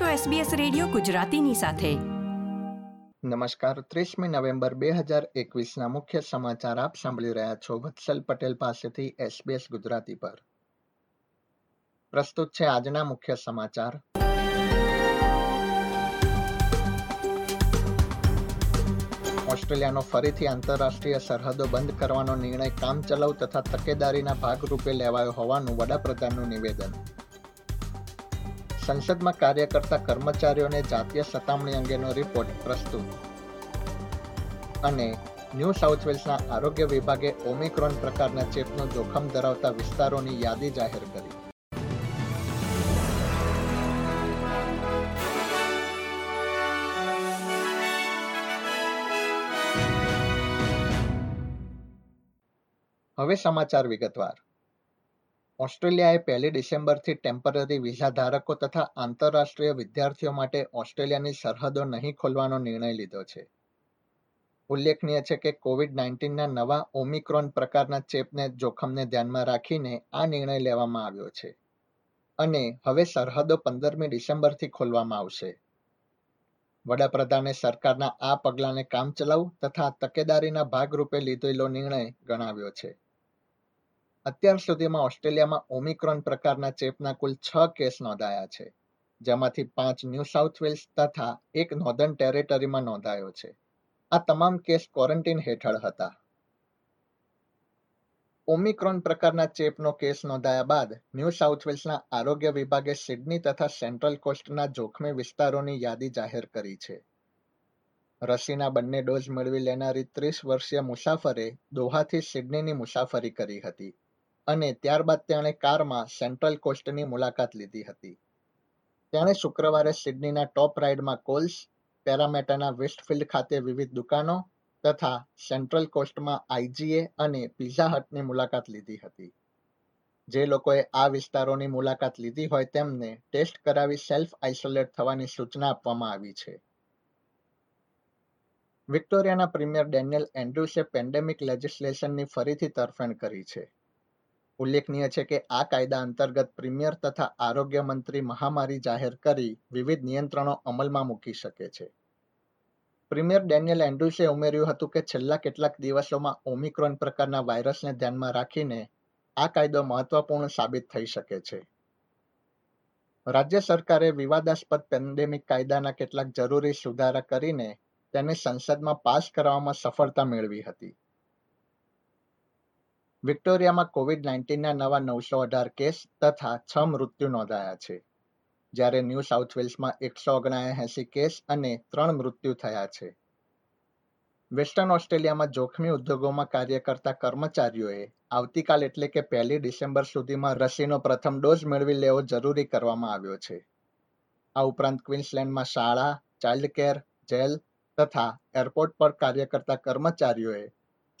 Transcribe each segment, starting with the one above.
છો SBS radio ગુજરાતીની સાથે. નમસ્કાર, ત્રીસમી નવેમ્બર 2021 ના મુખ્ય સમાચાર આપ સાંભળી રહ્યા છો વત્સલ પટેલ પાસેથી SBS ગુજરાતી પર. પ્રસ્તુત છે આજના મુખ્ય સમાચાર. ઓસ્ટ્રેલિયાનો ફરીથી આંતરરાષ્ટ્રીય સરહદો બંધ કરવાનો નિર્ણય કામચલાઉ તથા તકેદારીના ભાગરૂપે લેવાયો હોવાનું વડાપ્રધાનનું નિવેદન. સંસદમાં કાર્ય કરતા કર્મચારીઓને જાતીય સતામણી અંગેનો રિપોર્ટ પ્રસ્તુત. અને ન્યૂ સાઉથ વેલ્સના આરોગ્ય વિભાગે ઓમિક્રોન પ્રકારના ચેપનું જોખમ ધરાવતા વિસ્તારોની યાદી જાહેર કરી. હવે સમાચાર વિગતવાર. ઓસ્ટ્રેલિયાએ પહેલી ડિસેમ્બરથી ટેમ્પરરી વિઝા ધારકો તથા આંતરરાષ્ટ્રીય વિદ્યાર્થીઓ માટે ઓસ્ટ્રેલિયાની સરહદો નહીં ખોલવાનો નિર્ણય લીધો છે. ઉલ્લેખનીય છે કે કોવિડ નાઇન્ટીનના નવા ઓમિક્રોન પ્રકારના ચેપને જોખમને ધ્યાનમાં રાખીને આ નિર્ણય લેવામાં આવ્યો છે. અને હવે સરહદો પંદરમી ડિસેમ્બરથી ખોલવામાં આવશે. વડાપ્રધાને સરકારના આ પગલાંને કામચલાઉ તથા તકેદારીના ભાગરૂપે લીધેલો નિર્ણય ગણાવ્યો છે. અત્યાર સુધીમાં ઓસ્ટ્રેલિયામાં ઓમિક્રોન પ્રકારના ચેપના કુલ છ કેસ નોંધાયા છે, જેમાંથી પાંચ ન્યૂ સાઉથ વેલ્સ તથા એક નોર્ધન ટેરેટરીમાં નોંધાયો છે. આ તમામ કેસ ક્વોરન્ટીન હેઠળ હતા. ઓમિક્રોન પ્રકારના ચેપનો કેસ નોંધાયા બાદ ન્યૂ સાઉથ વેલ્સના આરોગ્ય વિભાગે સિડની તથા સેન્ટ્રલ કોસ્ટના જોખમી વિસ્તારોની યાદી જાહેર કરી છે. રસીના બંને ડોઝ મેળવી લેનારી ત્રીસ વર્ષીય મુસાફરે દોહાથી સિડનીની મુસાફરી કરી હતી. અને ત્યારબાદ તેણે કારમાં સેન્ટ્રલ કોસ્ટની મુલાકાત લીધી હતી. તેણે શુક્રવારે સિડનીના ટોપ રાઇડમાં કોલ્સ, પેરામેટાના વેસ્ટફિલ્ડ ખાતે વિવિધ દુકાનો તથા સેન્ટ્રલ કોસ્ટમાં આઈજીએ અને પિઝા હટની મુલાકાત લીધી હતી. જે લોકોએ આ વિસ્તારોની મુલાકાત લીધી હોય તેમને ટેસ્ટ કરાવી સેલ્ફ આઇસોલેટ થવાની સૂચના આપવામાં આવી છે. વિક્ટોરિયાના પ્રીમિયર ડેનિયલ એન્ડ્રુસે પેન્ડેમિક લેજિસ્લેશનની ફરીથી તરફેણ કરી છે. ઉલ્લેખનીય છે કે આ કાયદા અંતર્ગત પ્રીમિયર તથા આરોગ્ય મંત્રી મહામારી જાહેર કરી વિવિધ નિયંત્રણો અમલમાં મૂકી શકે છે. પ્રીમિયર ડેનિયલ એન્ડ્રુસે ઉમેર્યું હતું કે છેલ્લા કેટલાક દિવસોમાં ઓમિક્રોન પ્રકારના વાયરસને ધ્યાનમાં રાખીને આ કાયદો મહત્વપૂર્ણ સાબિત થઈ શકે છે. રાજ્ય સરકારે વિવાદાસ્પદ પેન્ડેમિક કાયદાના કેટલાક જરૂરી સુધારા કરીને તેને સંસદમાં પાસ કરવામાં સફળતા મેળવી હતી. વિક્ટોરિયામાં કોવિડ નાઇન્ટીનના નવા નવસો અઢાર કેસ તથા છ મૃત્યુ નોંધાયા છે. જ્યારે ન્યૂ સાઉથ વેલ્સમાં એકસો ઓગણએંસી કેસ અને ત્રણ મૃત્યુ થયા છે. વેસ્ટર્ન ઓસ્ટ્રેલિયામાં જોખમી ઉદ્યોગોમાં કાર્ય કરતા કર્મચારીઓએ આવતીકાલ એટલે કે પહેલી ડિસેમ્બર સુધીમાં રસીનો પ્રથમ ડોઝ મેળવી લેવો જરૂરી કરવામાં આવ્યો છે. આ ઉપરાંત ક્વિન્સલેન્ડમાં શાળા, ચાઇલ્ડ કેર, જેલ તથા એરપોર્ટ પર કાર્ય કરતા કર્મચારીઓએ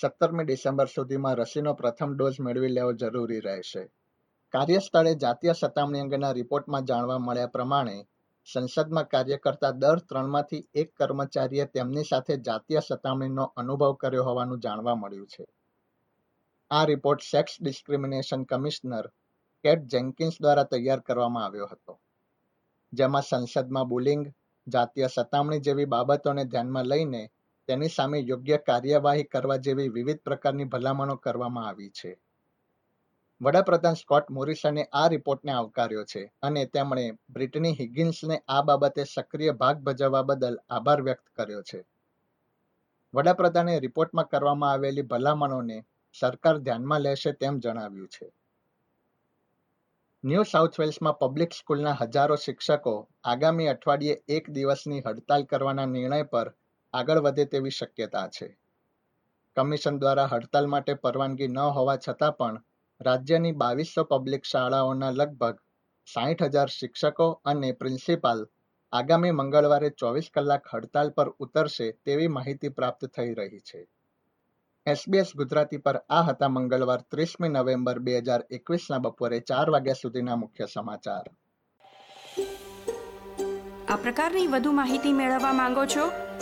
સત્તરમી ડિસેમ્બર સુધીમાં રસીનો પ્રથમ ડોઝ મેળવી લેવો જરૂરી રહેશે. કાર્યસ્થળે જાતીય સતામણી અંગેના રિપોર્ટમાં જાણવા મળ્યા પ્રમાણે, સંસદમાં કાર્ય કરતા દર ત્રણમાંથી એક કર્મચારીએ તેમની સાથે જાતીય સતામણીનો અનુભવ કર્યો હોવાનું જાણવા મળ્યું છે. આ report sex discrimination commissioner Kate Jenkins દ્વારા તૈયાર કરવામાં આવ્યો હતો, જેમાં સંસદમાં બુલિંગ, જાતીય સતામણી જેવી બાબતોને ધ્યાનમાં લઈને તેની સામે યોગ્ય કાર્યવાહી કરવા જેવી વિવિધ પ્રકારની ભલામણો કરવામાં આવી છે. વડાપ્રધાન સ્કોટ મોરિસને આ રિપોર્ટને આવકાર્યો છે અને તેમણે બ્રિટની હિગિન્સને આ બાબતે સક્રિય ભાગ ભજવવા બદલ આભાર વ્યક્ત કર્યો છે. વડાપ્રધાને રિપોર્ટમાં કરવામાં આવેલી ભલામણોને સરકાર ધ્યાનમાં લેશે તેમ જણાવ્યું છે. ન્યૂ સાઉથ વેલ્સમાં પબ્લિક સ્કૂલના હજારો શિક્ષકો આગામી અઠવાડિયે એક દિવસની હડતાલ કરવાના નિર્ણય પર આગળ વધે તેવી શક્યતા છે. કમિશન દ્વારા હડતાલ માટે પરવાનગી ન હોવા છતાં પણ રાજ્યની બાવીસો પબ્લિક શાળાઓના લગભગ સાહીઠ હજાર શિક્ષકો અને પ્રિન્સિપાલ આગામી મંગળવારે ચોવીસ કલાક હડતાલ પર ઉતરશે તેવી માહિતી પ્રાપ્ત થઈ રહી છે. એસબીએસ ગુજરાતી પર આ હતા મંગળવાર ત્રીસમી નવેમ્બર બે હજાર એકવીસના બપોરે ચાર વાગ્યા સુધીના મુખ્ય સમાચાર. આ પ્રકારની વધુ માહિતી મેળવવા માંગો છો?